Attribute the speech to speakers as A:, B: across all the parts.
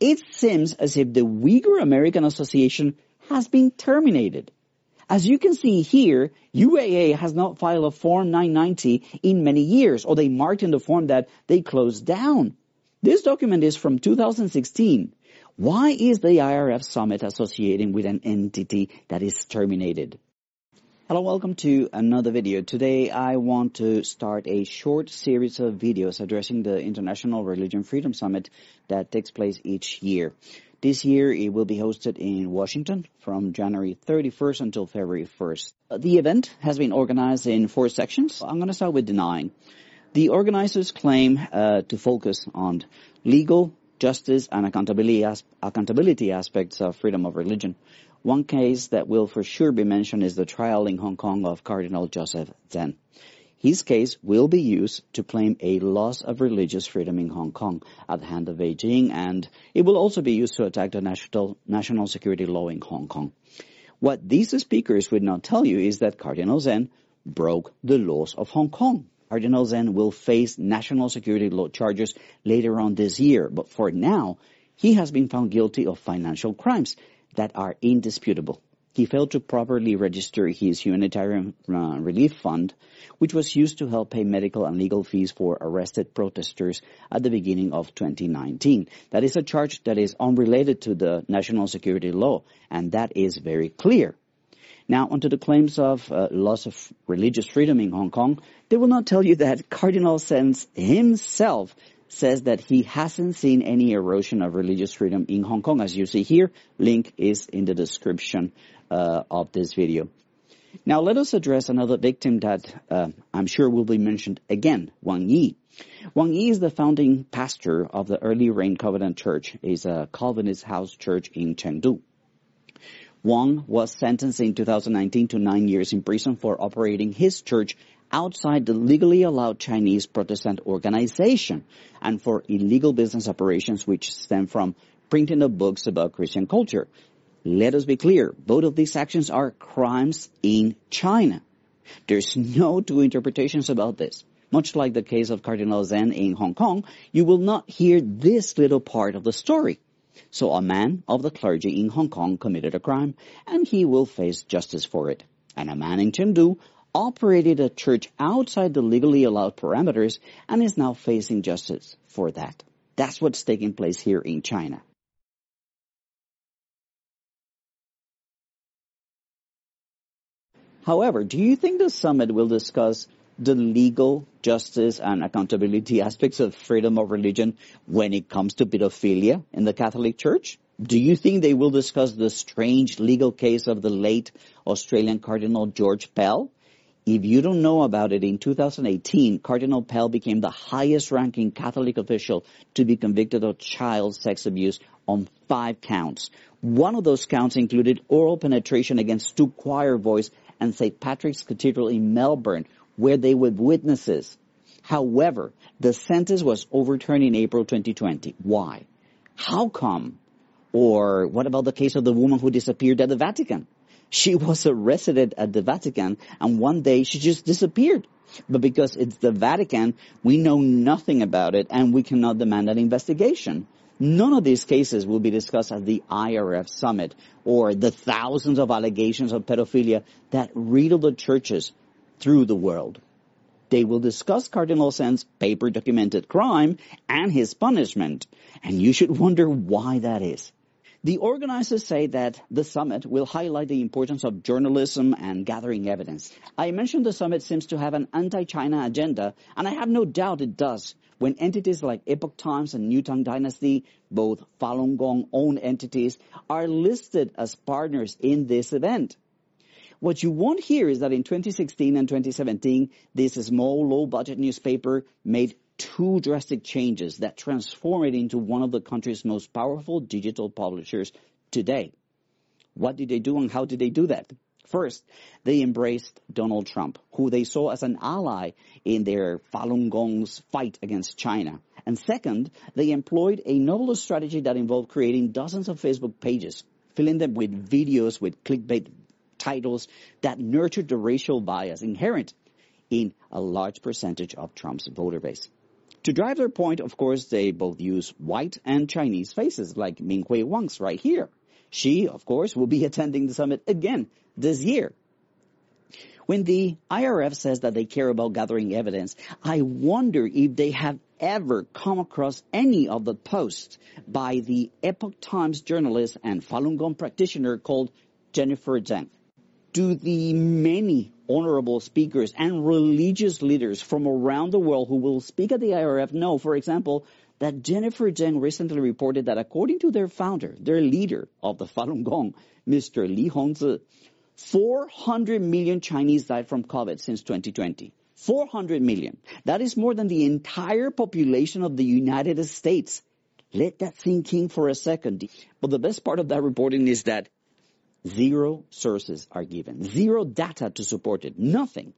A: it seems as if the Uyghur American Association has been terminated. As you can see here, UAA has not filed a Form 990 in many years, or they marked in the form that they closed down. This document is from 2016. Why is the IRF summit associating with an entity that is terminated? Hello, welcome to another video. Today I want to start a short series of videos addressing the International Religion Freedom Summit that takes place each year. This year it will be hosted in Washington from January 31st until February 1st. The event has been organized in four sections. I'm going to start with denying. The organizers claim uh, to focus on legal, justice, and accountability, as- accountability aspects of freedom of religion. One case that will for sure be mentioned is the trial in Hong Kong of Cardinal Joseph Zen. His case will be used to claim a loss of religious freedom in Hong Kong at the hand of Beijing, and it will also be used to attack the national, national security law in Hong Kong. What these speakers would not tell you is that Cardinal Zen broke the laws of Hong Kong. Cardinal Zen will face national security law charges later on this year, but for now, he has been found guilty of financial crimes that are indisputable. He failed to properly register his humanitarian uh, relief fund, which was used to help pay medical and legal fees for arrested protesters at the beginning of 2019. That is a charge that is unrelated to the national security law, and that is very clear. Now, onto the claims of uh, loss of religious freedom in Hong Kong, they will not tell you that Cardinal Zen himself says that he hasn't seen any erosion of religious freedom in Hong Kong. As you see here, link is in the description uh, of this video. Now let us address another victim that uh, I'm sure will be mentioned again, Wang Yi. Wang Yi is the founding pastor of the Early Rain Covenant Church. It's a Calvinist house church in Chengdu. Wang was sentenced in 2019 to nine years in prison for operating his church outside the legally allowed Chinese Protestant organization and for illegal business operations which stem from printing of books about Christian culture. Let us be clear, both of these actions are crimes in China. There's no two interpretations about this. Much like the case of Cardinal Zen in Hong Kong, you will not hear this little part of the story. So a man of the clergy in Hong Kong committed a crime and he will face justice for it. And a man in Chengdu operated a church outside the legally allowed parameters and is now facing justice for that. That's what's taking place here in China. However, do you think the summit will discuss the legal, justice, and accountability aspects of freedom of religion when it comes to pedophilia in the Catholic Church? Do you think they will discuss the strange legal case of the late Australian Cardinal George Pell? If you don't know about it, in 2018, Cardinal Pell became the highest ranking Catholic official to be convicted of child sex abuse on five counts. One of those counts included oral penetration against two choir boys and St. Patrick's Cathedral in Melbourne, where they were witnesses. However, the sentence was overturned in April 2020. Why? How come? Or what about the case of the woman who disappeared at the Vatican? She was arrested at the Vatican and one day she just disappeared. But because it's the Vatican, we know nothing about it and we cannot demand an investigation. None of these cases will be discussed at the IRF summit or the thousands of allegations of pedophilia that riddle the churches through the world. They will discuss Cardinal Zen's paper documented crime and his punishment. And you should wonder why that is. The organizers say that the summit will highlight the importance of journalism and gathering evidence. I mentioned the summit seems to have an anti-China agenda, and I have no doubt it does. When entities like Epoch Times and New Tang Dynasty, both Falun Gong owned entities, are listed as partners in this event. What you won't hear is that in 2016 and 2017, this small, low-budget newspaper made two drastic changes that transform it into one of the country's most powerful digital publishers today. What did they do and how did they do that? First, they embraced Donald Trump, who they saw as an ally in their Falun Gong's fight against China. And second, they employed a novel strategy that involved creating dozens of Facebook pages, filling them with videos with clickbait titles that nurtured the racial bias inherent in a large percentage of Trump's voter base. To drive their point, of course, they both use white and Chinese faces, like Ming Minghui Wang's right here. She, of course, will be attending the summit again this year. When the IRF says that they care about gathering evidence, I wonder if they have ever come across any of the posts by the Epoch Times journalist and Falun Gong practitioner called Jennifer Zheng. Do the many honorable speakers and religious leaders from around the world who will speak at the IRF know, for example, that Jennifer Zheng recently reported that according to their founder, their leader of the Falun Gong, Mr. Li Hongzhi, 400 million Chinese died from COVID since 2020. 400 million. That is more than the entire population of the United States. Let that sink in for a second. But the best part of that reporting is that zero sources are given. Zero data to support it. Nothing.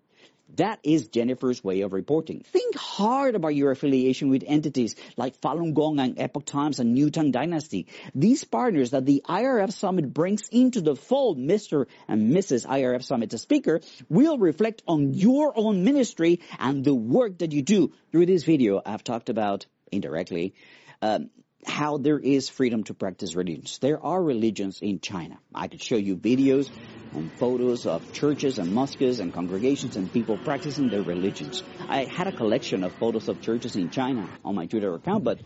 A: That is Jennifer's way of reporting. Think hard about your affiliation with entities like Falun Gong and Epoch Times and New Tang Dynasty. These partners that the IRF Summit brings into the fold, Mr. and Mrs. IRF Summit speaker, will reflect on your own ministry and the work that you do. Through this video, I've talked about indirectly um, how there is freedom to practice religions. There are religions in China. I could show you videos and photos of churches and mosques and congregations and people practicing their religions. I had a collection of photos of churches in China on my Twitter account, but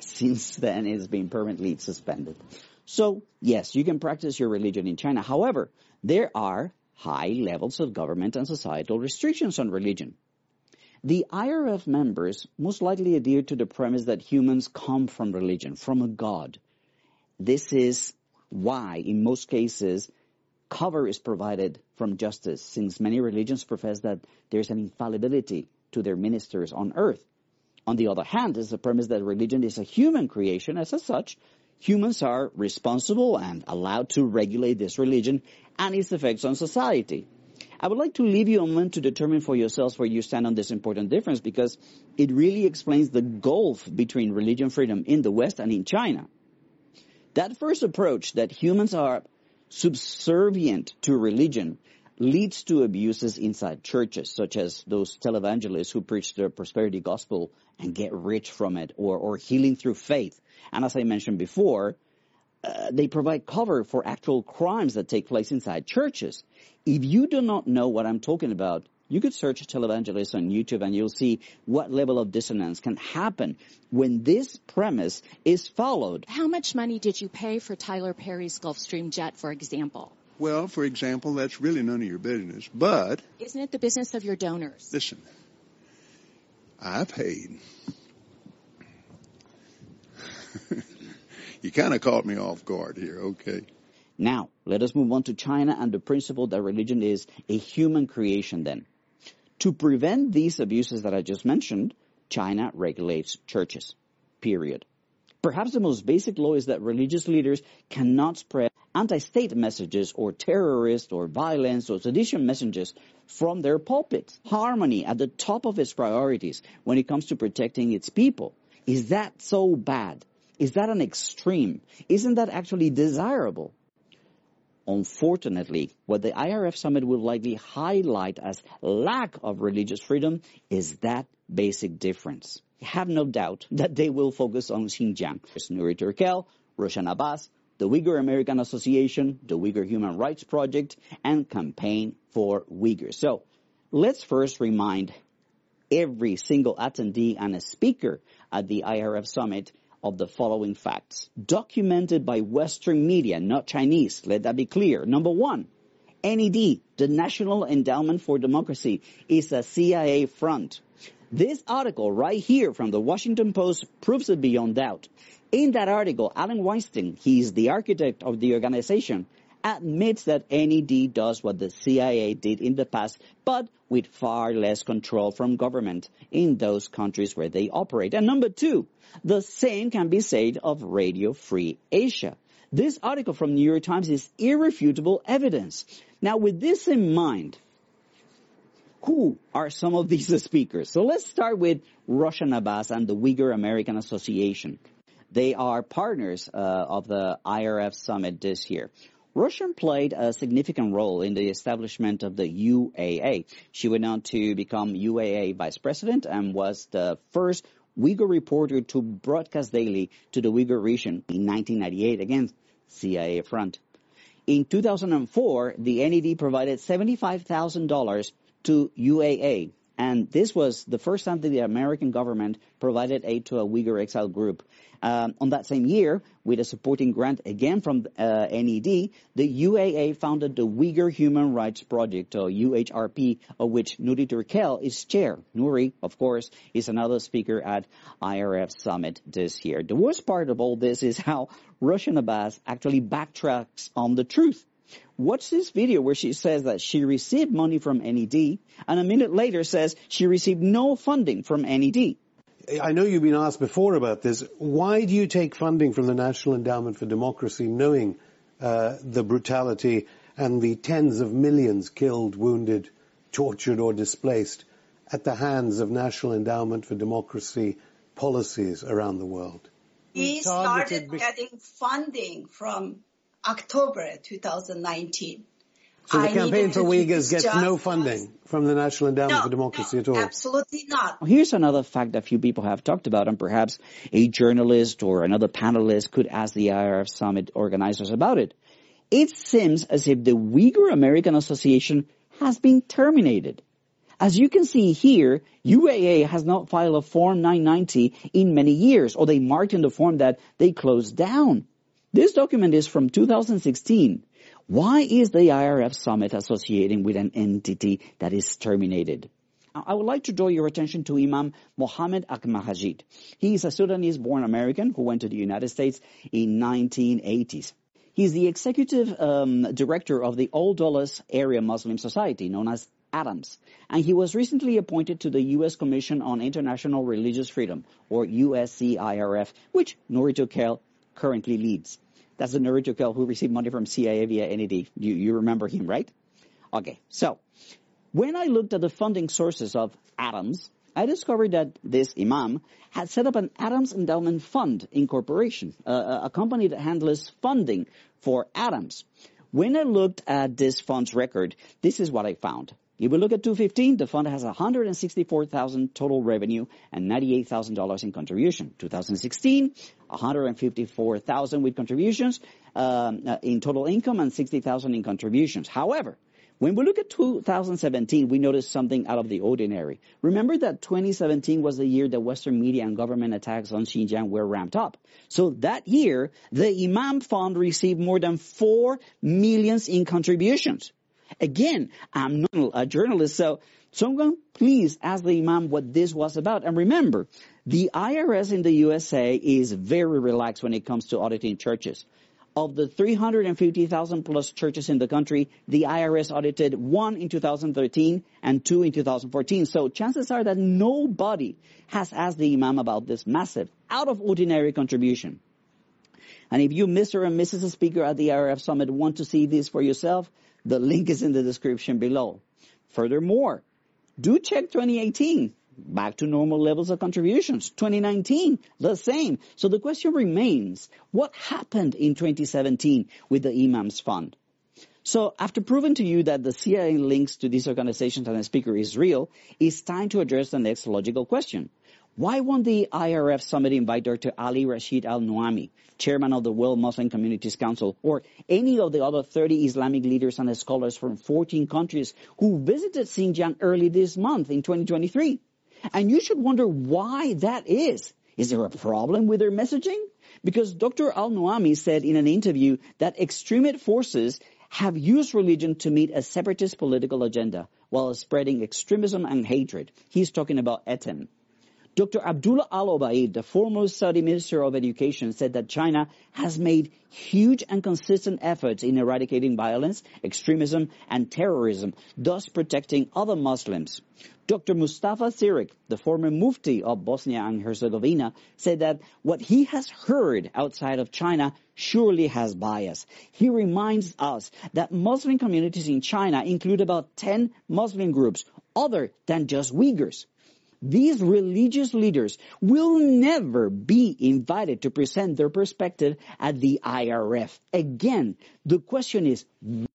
A: since then it's been permanently suspended. So yes, you can practice your religion in China. However, there are high levels of government and societal restrictions on religion. The IRF members most likely adhere to the premise that humans come from religion, from a God. This is why, in most cases, cover is provided from justice, since many religions profess that there's an infallibility to their ministers on earth. On the other hand, is the premise that religion is a human creation, as such, humans are responsible and allowed to regulate this religion and its effects on society. I would like to leave you a moment to determine for yourselves where you stand on this important difference because it really explains the gulf between religion freedom in the West and in China. That first approach that humans are subservient to religion leads to abuses inside churches, such as those televangelists who preach the prosperity gospel and get rich from it, or, or healing through faith. And as I mentioned before, uh, they provide cover for actual crimes that take place inside churches. If you do not know what I'm talking about, you could search televangelist on YouTube and you'll see what level of dissonance can happen when this premise is followed.
B: How much money did you pay for Tyler Perry's Gulfstream jet, for example?
C: Well, for example, that's really none of your business, but.
B: Isn't it the business of your donors?
C: Listen, I paid you kind of caught me off guard here, okay?
A: Now, let us move on to China and the principle that religion is a human creation then. To prevent these abuses that I just mentioned, China regulates churches. Period. Perhaps the most basic law is that religious leaders cannot spread anti-state messages or terrorist or violence or sedition messages from their pulpits. Harmony at the top of its priorities when it comes to protecting its people. Is that so bad? Is that an extreme? Isn't that actually desirable? Unfortunately, what the IRF summit will likely highlight as lack of religious freedom is that basic difference. I have no doubt that they will focus on Xinjiang. Nury Turkel, Rushan Abbas, the Uyghur American Association, the Uyghur Human Rights Project, and Campaign for Uyghurs. So, let's first remind every single attendee and a speaker at the IRF summit of the following facts. Documented by Western media, not Chinese. Let that be clear. Number one, NED, the National Endowment for Democracy, is a CIA front. This article right here from the Washington Post proves it beyond doubt. In that article, Allen Weinstein, he's the architect of the organization, admits that NED does what the CIA did in the past, but with far less control from government in those countries where they operate. And number two, the same can be said of Radio Free Asia. This article from New York Times is irrefutable evidence. Now with this in mind, who are some of these speakers? So let's start with Rushan Abbas and the Uyghur American Association. They are partners uh, of the IRF summit this year. Rushan played a significant role in the establishment of the UAA. She went on to become UAA vice president and was the first Uyghur reporter to broadcast daily to the Uyghur region in 1998 against CIA front. In 2004, the NED provided $75,000 to UAA, and this was the first time that the American government provided aid to a Uyghur exile group. Um, on that same year, with a supporting grant again from uh, NED, the UAA founded the Uyghur Human Rights Project, or UHRP, of which Nury Turkel is chair. Nury, of course, is another speaker at IRF Summit this year. The worst part of all this is how Rushan Abbas actually backtracks on the truth. Watch this video where she says that she received money from NED and a minute later says she received no funding from NED.
D: I know you've been asked before about this. Why do you take funding from the National Endowment for Democracy knowing uh, the brutality and the tens of millions killed, wounded, tortured or displaced at the hands of National Endowment for Democracy policies around the world?
E: We started getting funding from October 2019.
D: So the I campaign for Uyghurs gets no funding from the National Endowment no, for Democracy
E: no,
D: at all?
E: Absolutely not.
A: Here's another fact that few people have talked about, and perhaps a journalist or another panelist could ask the IRF Summit organizers about it. It seems as if the Uyghur American Association has been terminated. As you can see here, UAA has not filed a Form 990 in many years, or they marked in the form that they closed down. This document is from 2016. Why is the IRF summit associating with an entity that is terminated? I would like to draw your attention to Imam Mohammed Hag Magid. He is a Sudanese-born American who went to the United States in 1980s. He is the executive um, director of the All Dulles Area Muslim Society, known as ADAMS, and he was recently appointed to the U.S. Commission on International Religious Freedom, or USCIRF, which Nury Turkel currently leads. That's the Turkel who received money from CIA via NED. You, you remember him, right? Okay, so when I looked at the funding sources of ADAMS, I discovered that this imam had set up an Adams Endowment Fund Incorporation, uh, a company that handles funding for ADAMS. When I looked at this fund's record, this is what I found. If we look at 215, the fund has 164,000 total revenue and $98,000 in contribution. 2016, 154,000 with contributions um, uh, in total income and 60,000 in contributions. However, when we look at 2017, we notice something out of the ordinary. Remember that 2017 was the year that Western media and government attacks on Xinjiang were ramped up. So that year, the Imam Fund received more than 4 millions in contributions. Again, I'm not a journalist, so someone please ask the Imam what this was about. And remember, the IRS in the USA is very relaxed when it comes to auditing churches. Of the 350,000 plus churches in the country, the IRS audited one in 2013 and two in 2014. So chances are that nobody has asked the Imam about this massive, out of ordinary contribution. And if you, Mr. and Mrs. Speaker at the IRF Summit, want to see this for yourself, the link is in the description below. Furthermore, do check 2018. Back to normal levels of contributions. 2019, the same. So the question remains, what happened in 2017 with the Imams Fund? So after proving to you that the CIA links to these organizations and the speaker is real, it's time to address the next logical question. Why won't the IRF summit invite Dr. Ali Rashid Al Nuaimi, chairman of the World Muslim Communities Council, or any of the other 30 Islamic leaders and scholars from 14 countries who visited Xinjiang early this month in 2023? And you should wonder why that is. Is there a problem with their messaging? Because Dr. Al Nuaimi said in an interview that extremist forces have used religion to meet a separatist political agenda while spreading extremism and hatred. He's talking about ETIM. Dr. Abdullah Al-Obaid, the former Saudi Minister of Education, said that China has made huge and consistent efforts in eradicating violence, extremism, and terrorism, thus protecting other Muslims. Dr. Mustafa Cerić, the former Mufti of Bosnia and Herzegovina, said that what he has heard outside of China surely has bias. He reminds us that Muslim communities in China include about 10 Muslim groups other than just Uyghurs. These religious leaders will never be invited to present their perspective at the IRF. Again, the question is,